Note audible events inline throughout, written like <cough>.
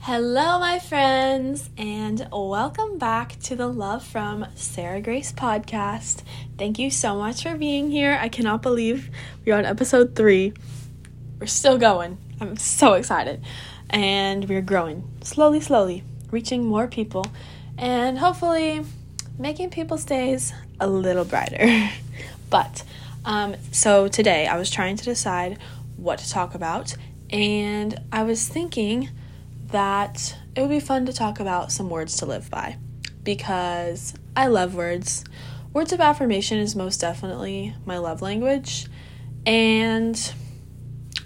Hello, my friends, and welcome back to the Love from Sarah Grace podcast. Thank you so much for being here. I cannot believe we're on episode three. We're still going. I'm so excited. And we're growing slowly, slowly, reaching more people, and hopefully making people's days a little brighter. <laughs> but, um, so today I was trying to decide what to talk about, and I was thinking that it would be fun to talk about some words to live by because I love words. Words of affirmation is most definitely my love language. And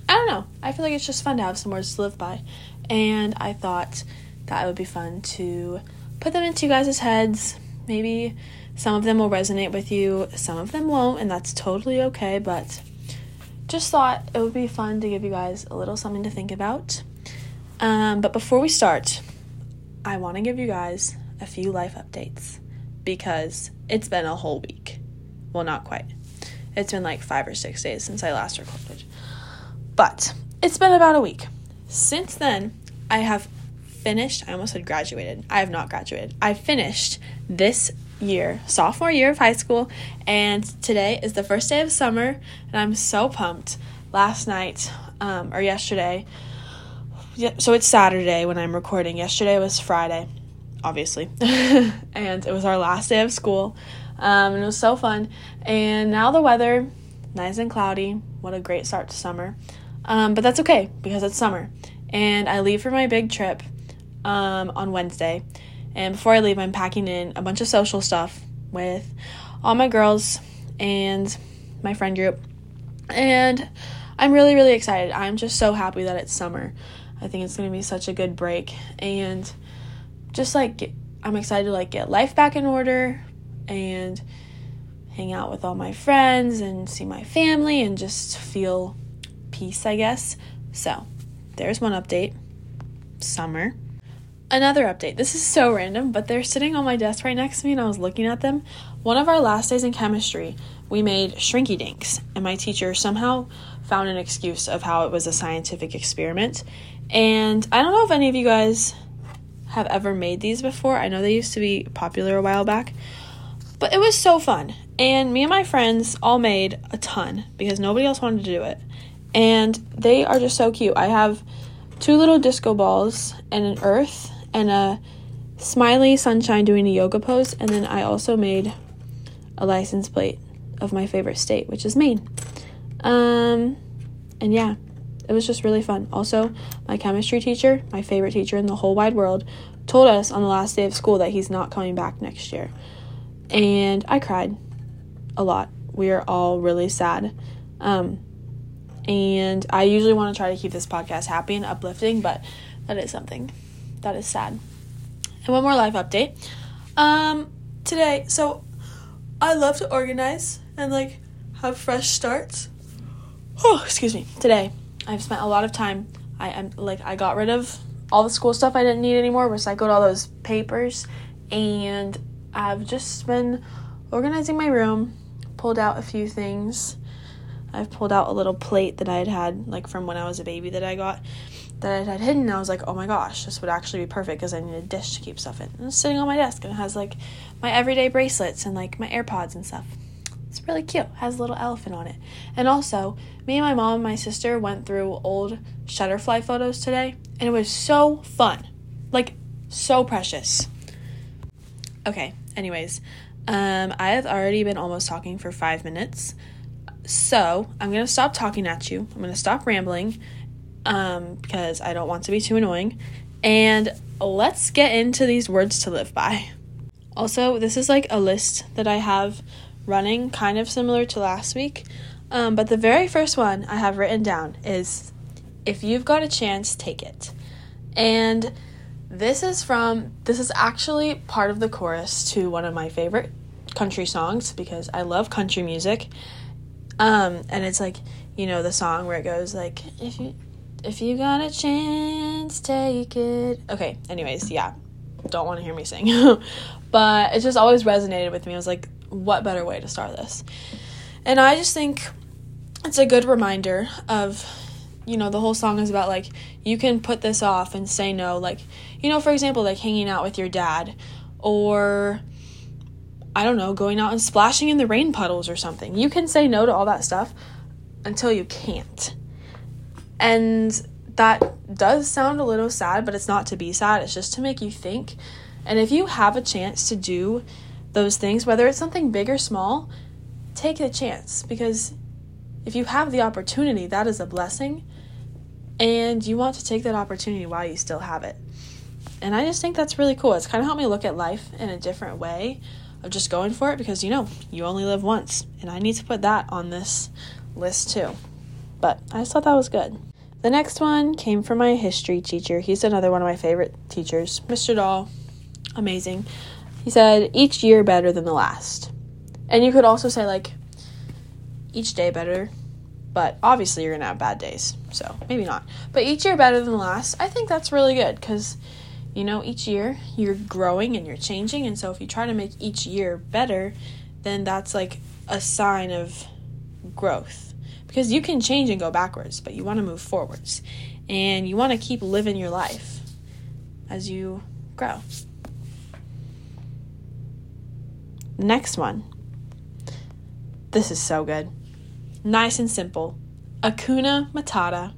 I don't know, I feel like it's just fun to have some words to live by. And I thought that it would be fun to put them into you guys' heads. Maybe some of them will resonate with you, some of them won't, and that's totally okay. But just thought it would be fun to give you guys a little something to think about. Um, but before we start, I want to give you guys a few life updates because it's been a whole week. Well, not quite. It's been like five or six days since I last recorded. But it's been about a week. Since then, I have finished, I almost said graduated. I have not graduated. I finished this year, sophomore year of high school, and today is the first day of summer, and I'm so pumped. Last night, um, or yesterday, yeah, so it's Saturday when I'm recording. Yesterday was Friday, obviously, <laughs> and it was our last day of school. Um, and it was so fun. And now the weather, nice and cloudy. What a great start to summer. Um, but that's okay because it's summer. And I leave for my big trip um, on Wednesday. And before I leave, I'm packing in a bunch of social stuff with all my girls and my friend group. And I'm really, really excited. I'm just so happy that it's summer. I think it's going to be such a good break and just like I'm excited to like get life back in order and hang out with all my friends and see my family and just feel peace, I guess. So, there's one update. Summer. Another update. This is so random, but they're sitting on my desk right next to me and I was looking at them. One of our last days in chemistry, we made shrinky dinks, and my teacher somehow found an excuse of how it was a scientific experiment and I don't know if any of you guys have ever made these before. I know they used to be popular a while back, but it was so fun. And me and my friends all made a ton because nobody else wanted to do it. And they are just so cute. I have two little disco balls and an earth and a smiley sunshine doing a yoga pose. And then I also made a license plate of my favorite state, which is Maine. Um, and yeah, it was just really fun. Also, my chemistry teacher, my favorite teacher in the whole wide world, told us on the last day of school that he's not coming back next year. And I cried a lot. We are all really sad. Um, and I usually want to try to keep this podcast happy and uplifting, but that is something that is sad. And one more life update. Um, today, so I love to organize and like have fresh starts. Oh, <sighs> excuse me. Today, I've spent a lot of time. I am like I got rid of all the school stuff I didn't need anymore, recycled all those papers, and I've just been organizing my room, pulled out a few things. I've pulled out a little plate that I had had like from when I was a baby that I got that I had hidden. I was like, oh my gosh, this would actually be perfect because I need a dish to keep stuff in. And it's sitting on my desk and it has like my everyday bracelets and like my AirPods and stuff. It's really cute. It has a little elephant on it. And also, me and my mom and my sister went through old Shutterfly photos today, and it was so fun. Like, so precious. Okay, anyways, um, I have already been almost talking for five minutes. So, I'm going to stop talking at you. I'm going to stop rambling um, because I don't want to be too annoying. And let's get into these words to live by. Also, this is like a list that I have running, kind of similar to last week. Um, but the very first one I have written down is if you've got a chance, take it. And this is from, this is actually part of the chorus to one of my favorite country songs because I love country music. Um, and it's like, you know, the song where it goes like, if you, if you got a chance, take it. Okay, anyways, yeah. Don't want to hear me sing. <laughs> but it just always resonated with me. I was like, what better way to start this? And I just think it's a good reminder of you know, the whole song is about like you can put this off and say no. Like, you know, for example, like hanging out with your dad or I don't know, going out and splashing in the rain puddles or something. You can say no to all that stuff until you can't. And that does sound a little sad, but it's not to be sad, it's just to make you think. And if you have a chance to do those things, whether it's something big or small, take the chance because if you have the opportunity, that is a blessing. And you want to take that opportunity while you still have it. And I just think that's really cool. It's kind of helped me look at life in a different way of just going for it because you know, you only live once. And I need to put that on this list too. But I just thought that was good. The next one came from my history teacher. He's another one of my favorite teachers, Mr. Dahl. Amazing. He said, each year better than the last. And you could also say, like, each day better, but obviously you're to have bad days. So maybe not. But each year better than the last, I think that's really good because, you know, each year you're growing and you're changing. And so if you try to make each year better, then that's like a sign of growth because you can change and go backwards, but you want to move forwards and you want to keep living your life as you grow. Next one. This is so good. Nice and simple. Hakuna Matata.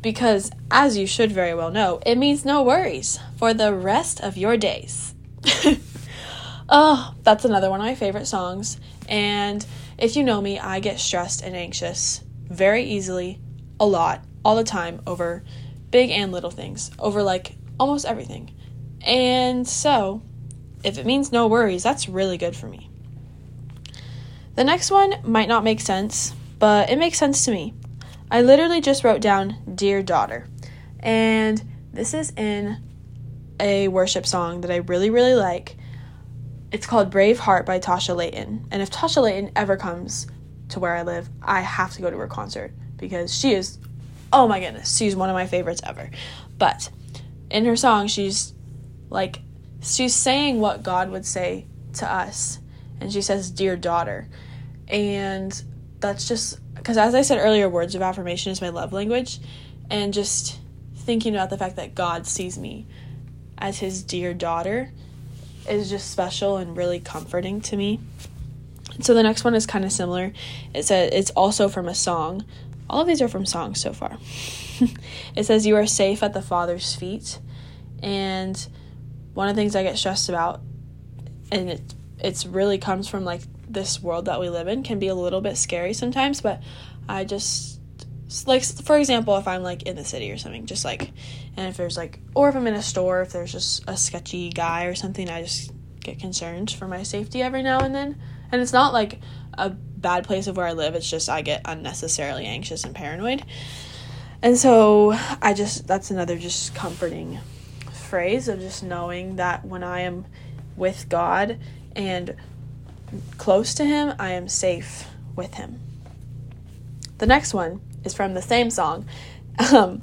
Because, as you should very well know, it means no worries for the rest of your days. <laughs> oh, that's another one of my favorite songs. And if you know me, I get stressed and anxious very easily, a lot, all the time over big and little things, over like almost everything. And so, if it means no worries, that's really good for me. The next one might not make sense, but it makes sense to me. I literally just wrote down Dear Daughter, and this is in a worship song that I really, really like. It's called Brave Heart by Tasha Layton. And if Tasha Layton ever comes to where I live, I have to go to her concert because she is, oh my goodness, she's one of my favorites ever. But in her song, she's like, she's saying what God would say to us. And she says, Dear daughter. And that's just because, as I said earlier, words of affirmation is my love language. And just thinking about the fact that God sees me as his dear daughter is just special and really comforting to me. So the next one is kind of similar. It's a, it's also from a song. All of these are from songs so far. <laughs> it says you are safe at the Father's feet. And one of the things I get stressed about and it it's really comes from like this world that we live in can be a little bit scary sometimes, but I just like for example if i'm like in the city or something just like and if there's like or if i'm in a store if there's just a sketchy guy or something i just get concerned for my safety every now and then. And it's not like a bad place of where i live it's just i get unnecessarily anxious and paranoid. And so i just that's another just comforting phrase of just knowing that when i am with god and close to him i am safe with him the next one is from the same song. <laughs> Um,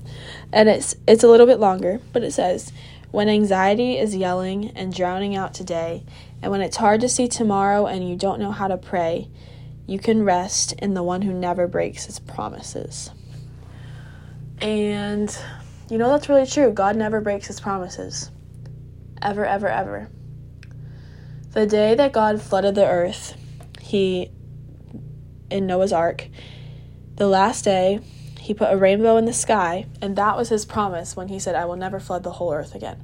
and it's it's a little bit longer, but it says, "When anxiety is yelling and drowning out today, and when it's hard to see tomorrow and you don't know how to pray, you can rest in the one who never breaks his promises." And you know that's really true. God never breaks his promises. Ever ever ever. The day that God flooded the earth, he in Noah's ark, the last day, he put a rainbow in the sky, and that was his promise when he said, I will never flood the whole earth again.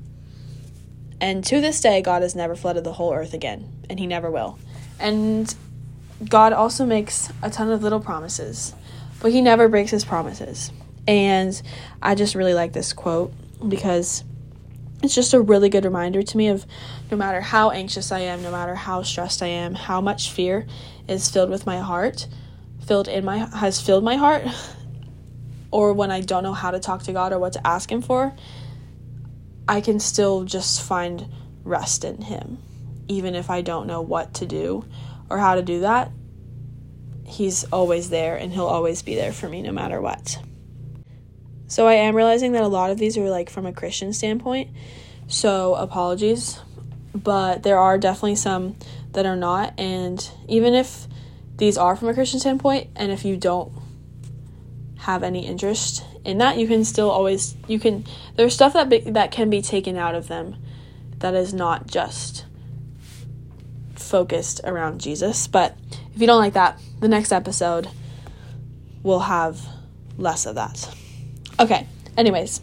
And to this day, God has never flooded the whole earth again, and he never will. And God also makes a ton of little promises, but he never breaks his promises. And I just really like this quote because it's just a really good reminder to me of no matter how anxious I am, no matter how stressed I am, how much fear is filled with my heart, filled in my has filled my heart <laughs> or when I don't know how to talk to God or what to ask him for, I can still just find rest in him even if I don't know what to do or how to do that. He's always there and he'll always be there for me no matter what. So I am realizing that a lot of these are like from a Christian standpoint. So apologies, but there are definitely some that are not and even if these are from a Christian standpoint, and if you don't have any interest in that, you can still always you can there's stuff that be, that can be taken out of them that is not just focused around Jesus. But if you don't like that, the next episode will have less of that. Okay, anyways,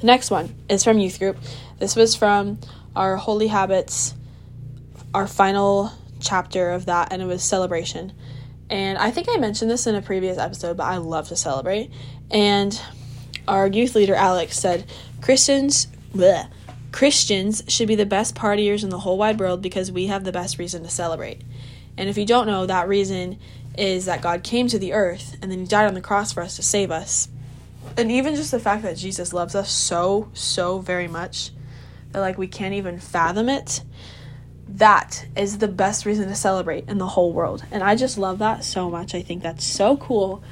the next one is from youth group. This was from our Holy Habits, our final chapter of that, and it was celebration. And I think I mentioned this in a previous episode, but I love to celebrate. And our youth leader, Alex, said Christians, bleh, Christians should be the best partiers in the whole wide world because we have the best reason to celebrate. And if you don't know, that reason is that God came to the earth and then he died on the cross for us to save us. And even just the fact that Jesus loves us so, so very much that like we can't even fathom it, that is the best reason to celebrate in the whole world. And I just love that so much. I think that's so cool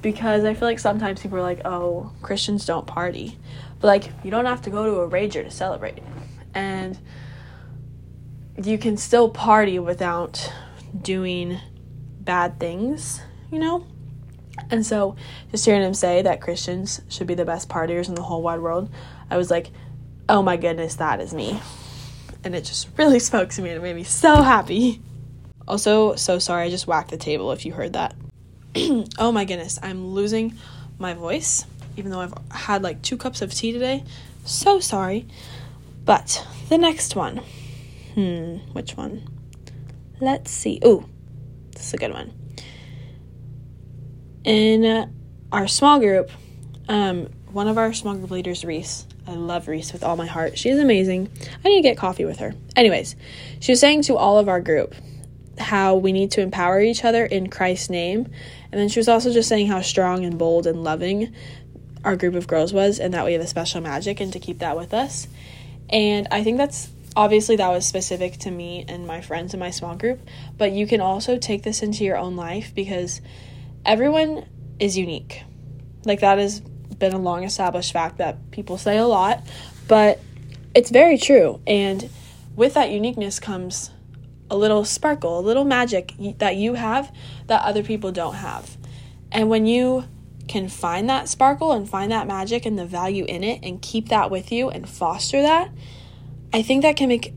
because I feel like sometimes people are like, oh, Christians don't party. But like, you don't have to go to a rager to celebrate. And you can still party without doing bad things, you know? And so just hearing him say that Christians should be the best partiers in the whole wide world, I was like, oh my goodness, that is me. And it just really <laughs> spoke to me and it made me so happy. Also, so sorry, I just whacked the table if you heard that. <clears throat> oh my goodness, I'm losing my voice, even though I've had like two cups of tea today. So sorry. But the next one. Hmm, which one? Let's see. Oh, this is a good one. In uh, our small group, um, one of our small group leaders, Reese, I love Reese with all my heart. She's amazing. I need to get coffee with her. Anyways, she was saying to all of our group how we need to empower each other in Christ's name. And then she was also just saying how strong and bold and loving our group of girls was and that we have a special magic and to keep that with us. And I think that's obviously that was specific to me and my friends in my small group, but you can also take this into your own life because everyone is unique. Like that has been a long established fact that people say a lot, but it's very true. And with that uniqueness comes a little sparkle, a little magic that you have that other people don't have. And when you can find that sparkle and find that magic and the value in it and keep that with you and foster that, I think that can make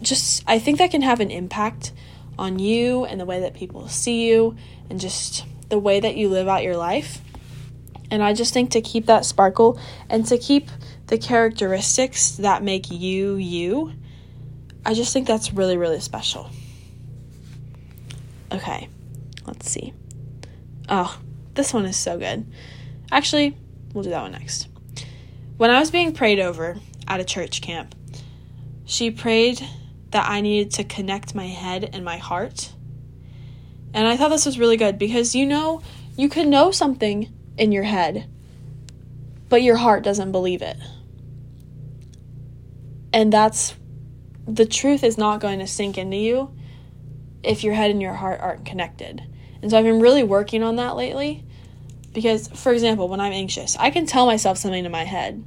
just, I think that can have an impact on you and the way that people see you and just the way that you live out your life. And I just think to keep that sparkle and to keep the characteristics that make you you, I just think that's really, really special. Okay, let's see. Oh, this one is so good. Actually, we'll do that one next. When I was being prayed over at a church camp, she prayed that I needed to connect my head and my heart. And I thought this was really good because you know, you can know something in your head, but your heart doesn't believe it. And that's the truth is not going to sink into you if your head and your heart aren't connected. And so I've been really working on that lately because, for example, when I'm anxious, I can tell myself something in my head,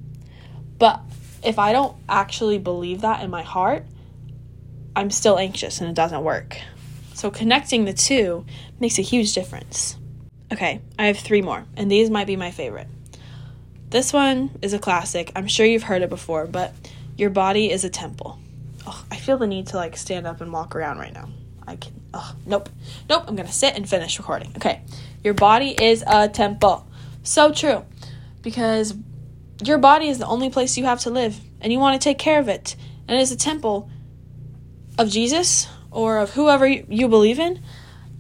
but if I don't actually believe that in my heart, I'm still anxious and it doesn't work. So connecting the two makes a huge difference. Okay, I have three more, and these might be my favorite. This one is a classic. I'm sure you've heard it before, but your body is a temple. Oh, I feel the need to like stand up and walk around right now. I can. Oh, nope. Nope. I'm going to sit and finish recording. Okay. Your body is a temple. So true. Because your body is the only place you have to live, and you want to take care of it. And it is a temple of Jesus or of whoever you believe in,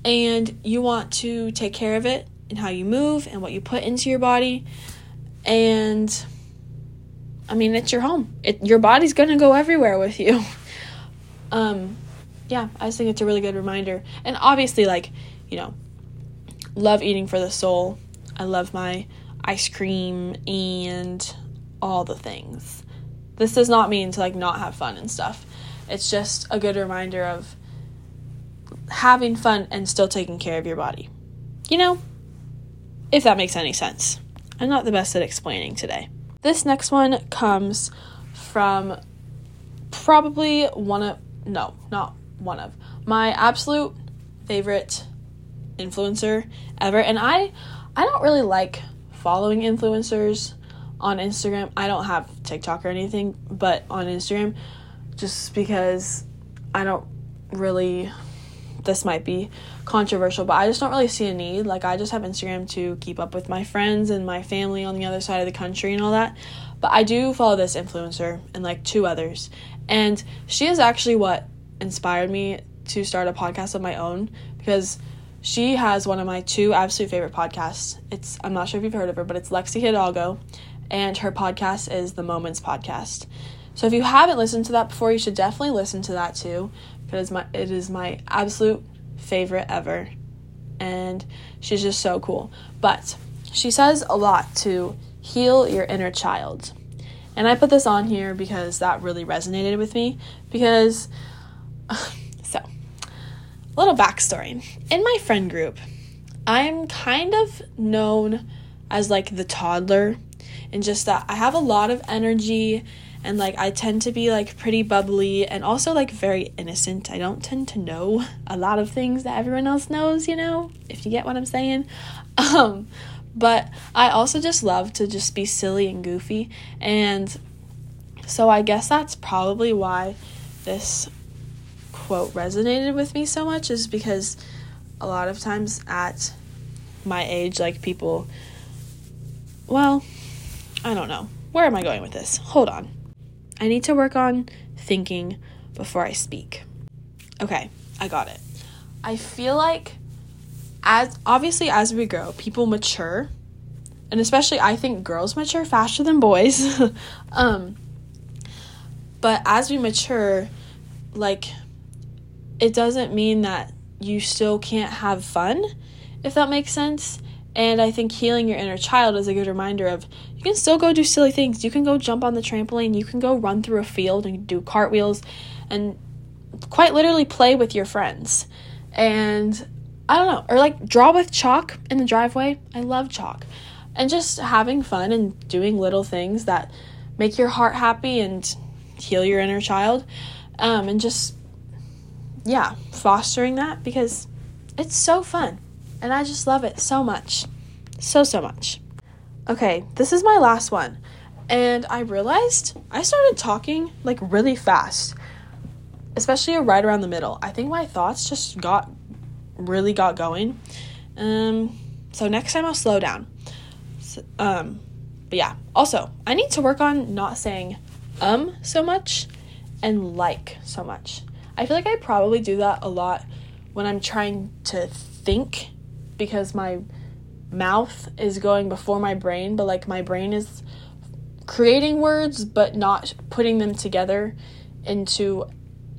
and you want to take care of it and how you move and what you put into your body. And I mean, it's your home. It, your body's going to go everywhere with you. <laughs> um, yeah, I just think it's a really good reminder. And obviously, like, you know, love eating for the soul. I love my ice cream and all the things. This does not mean to like not have fun and stuff. It's just a good reminder of having fun and still taking care of your body. You know, if that makes any sense. I'm not the best at explaining today. This next one comes from probably one of, no, not one of, my absolute favorite influencer ever. And I, I don't really like following influencers on Instagram. I don't have TikTok or anything, but on Instagram, just because I don't really, this might be controversial, but I just don't really see a need. Like, I just have Instagram to keep up with my friends and my family on the other side of the country and all that. But I do follow this influencer and like two others. And she is actually what inspired me to start a podcast of my own because she has one of my two absolute favorite podcasts. It's I'm not sure if you've heard of her, but it's Lexi Hidalgo, and her podcast is the Moments Podcast. So if you haven't listened to that before, you should definitely listen to that too, because my it is my absolute favorite ever, and she's just so cool. But she says a lot to heal your inner child. And I put this on here because that really resonated with me because <sighs> so a little backstory. In my friend group, I'm kind of known as like the toddler, and just that I have a lot of energy and like I tend to be like pretty bubbly and also like very innocent. I don't tend to know a lot of things that everyone else knows, you know, if you get what I'm saying. <laughs> Um but I also just love to just be silly and goofy and so I guess that's probably why this quote resonated with me so much is because a lot of times at my age, like people, well, I don't know. Where am I going with this? Hold on. I need to work on thinking before I speak. Okay, I got it. I feel like as obviously as we grow, people mature. And especially I think girls mature faster than boys. <laughs> um but as we mature, like it doesn't mean that you still can't have fun, if that makes sense. And I think healing your inner child is a good reminder of you can still go do silly things. You can go jump on the trampoline, you can go run through a field and do cartwheels and quite literally play with your friends. And I don't know, or like draw with chalk in the driveway. I love chalk. And just having fun and doing little things that make your heart happy and heal your inner child. Um, and just yeah, fostering that because it's so fun. And I just love it so much. So, so much. Okay, this is my last one. And I realized I started talking like really fast, especially right around the middle. I think my thoughts just got really got going. Um, so next time I'll slow down. So, um, but yeah, also, I need to work on not saying um so much and like so much. I feel like I probably do that a lot when I'm trying to think because my mouth is going before my brain, but like my brain is creating words but not putting them together into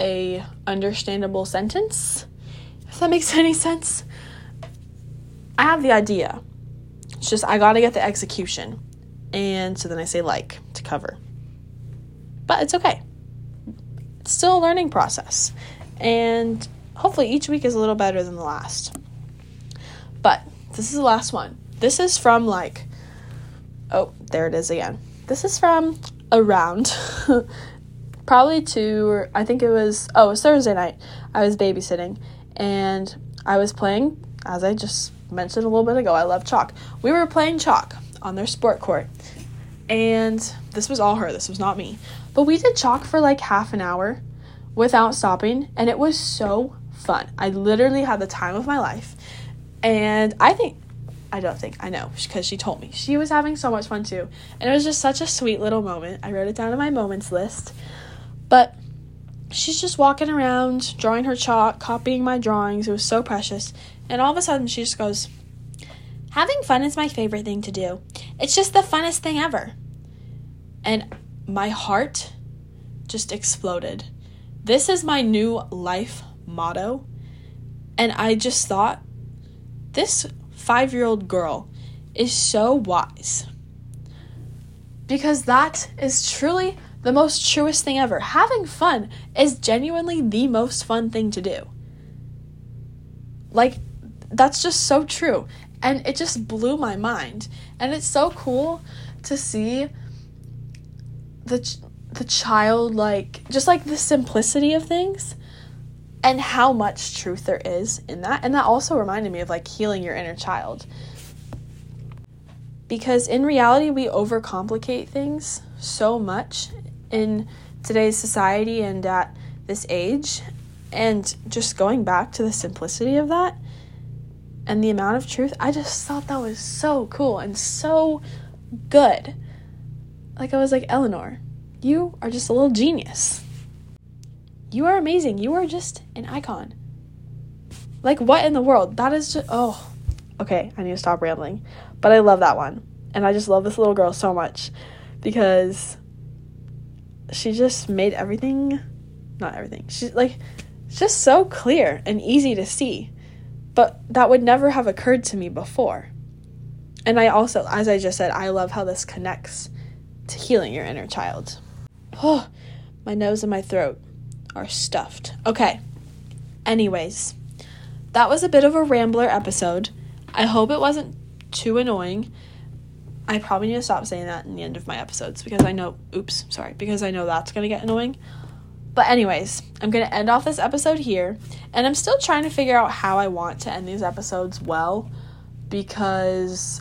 a understandable sentence. If that makes <laughs> any sense. I have the idea. It's just I got to get the execution. And so then I say like to cover. But it's okay it's still a learning process. And hopefully each week is a little better than the last. This is the last one. This is from like, oh, there it is again. This is from around <laughs> probably two, I think it was, oh, it was Thursday night. I was babysitting and I was playing, as I just mentioned a little bit ago, I love chalk. We were playing chalk on their sport court. And this was all her, this was not me. But we did chalk for like half an hour without stopping, and it was so fun. I literally had the time of my life. And I think, I don't think, I know, because she told me. She was having so much fun too. And it was just such a sweet little moment. I wrote it down in my moments list. But she's just walking around, drawing her chalk, copying my drawings. It was so precious. And all of a sudden, she just goes, Having fun is my favorite thing to do. It's just the funnest thing ever. And my heart just exploded. This is my new life motto. And I just thought, this five year old girl is so wise. Because that is truly the most truest thing ever. Having fun is genuinely the most fun thing to do. Like, that's just so true. And it just blew my mind. And it's so cool to see the the child like just like the simplicity of things and how much truth there is in that and that also reminded me of like healing your inner child because in reality, we overcomplicate things so much in today's society and at this age. And just going back to the simplicity of that and the amount of truth, I just thought that was so cool and so good. Like, I was like, Eleanor, you are just a little genius. You are amazing. You are just an icon. Like, what in the world? That is just, oh, okay, I need to stop rambling. But I love that one. And I just love this little girl so much because she just made everything, not everything, she's like, just so clear and easy to see. But that would never have occurred to me before. And I also, as I just said, I love how this connects to healing your inner child. Oh, <sighs> my nose and my throat are stuffed. Okay. Anyways, that was a bit of a rambler episode. I hope it wasn't too annoying. I probably need to stop saying that in the end of my episodes because I know, oops, sorry, because I know that's going to get annoying. But, anyways, I'm going to end off this episode here. And I'm still trying to figure out how I want to end these episodes well because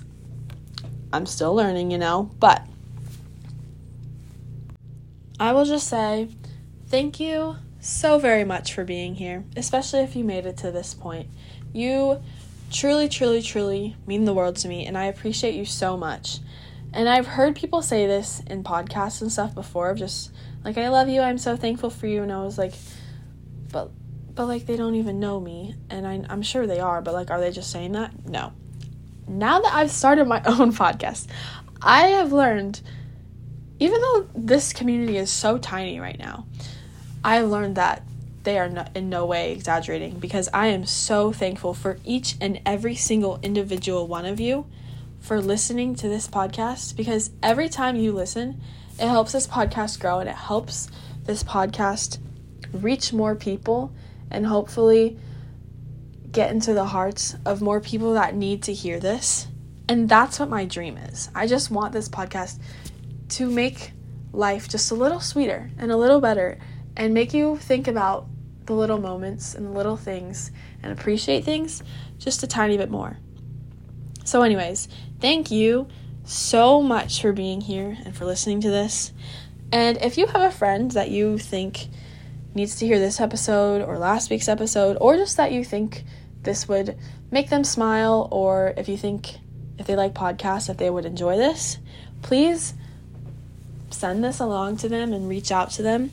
I'm still learning, you know. But I will just say thank you so very much for being here, especially if you made it to this point. You truly, truly, truly mean the world to me, and I appreciate you so much. And I've heard people say this in podcasts and stuff before, just like, I love you, I'm so thankful for you. And I was like, but, but like, they don't even know me. And I, I'm sure they are, but like, are they just saying that? No. Now that I've started my <laughs> own podcast, I have learned, even though this community is so tiny right now, I learned that they are no, in no way exaggerating because I am so thankful for each and every single individual one of you for listening to this podcast because every time you listen, it helps this podcast grow and it helps this podcast reach more people and hopefully get into the hearts of more people that need to hear this. And that's what my dream is. I just want this podcast to make life just a little sweeter and a little better and make you think about the little moments and the little things and appreciate things just a tiny bit more. So, anyways, thank you so much for being here and for listening to this. And if you have a friend that you think needs to hear this episode or last week's episode, or just that you think this would make them smile, or if you think if they like podcasts, if they would enjoy this, please send this along to them and reach out to them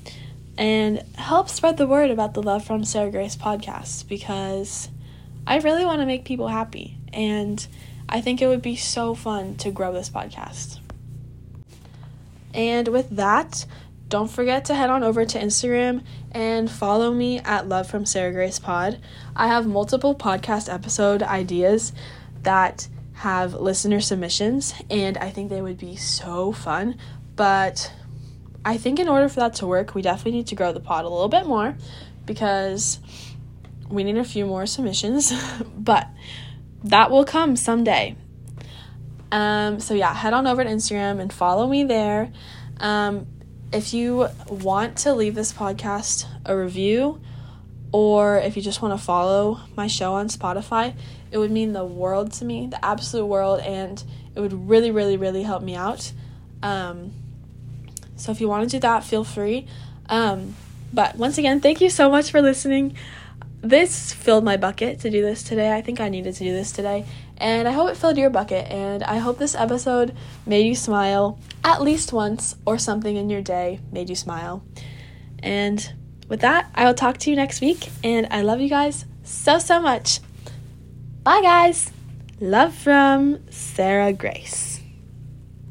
and help spread the word about the Love from Sarah Grace podcast because I really want to make people happy and I think it would be so fun to grow this podcast. And with that, don't forget to head on over to Instagram and follow me at Love from Sarah Grace Pod. I have multiple podcast episode ideas that have listener submissions, and I think they would be so fun. But I think in order for that to work, we definitely need to grow the pod a little bit more because we need a few more submissions, <laughs> but that will come someday. Um, so yeah, head on over to Instagram and follow me there. Um, if you want to leave this podcast a review, or if you just want to follow my show on Spotify, it would mean the world to me, the absolute world, and it would really, really, really help me out. Um, so if you want to do that, feel free. Um, but once again, thank you so much for listening. This filled my bucket to do this today. I think I needed to do this today. And I hope it filled your bucket. And I hope this episode made you smile at least once or something in your day made you smile. And with that, I will talk to you next week. And I love you guys so, so much. Bye, guys. Love from Sarah Grace.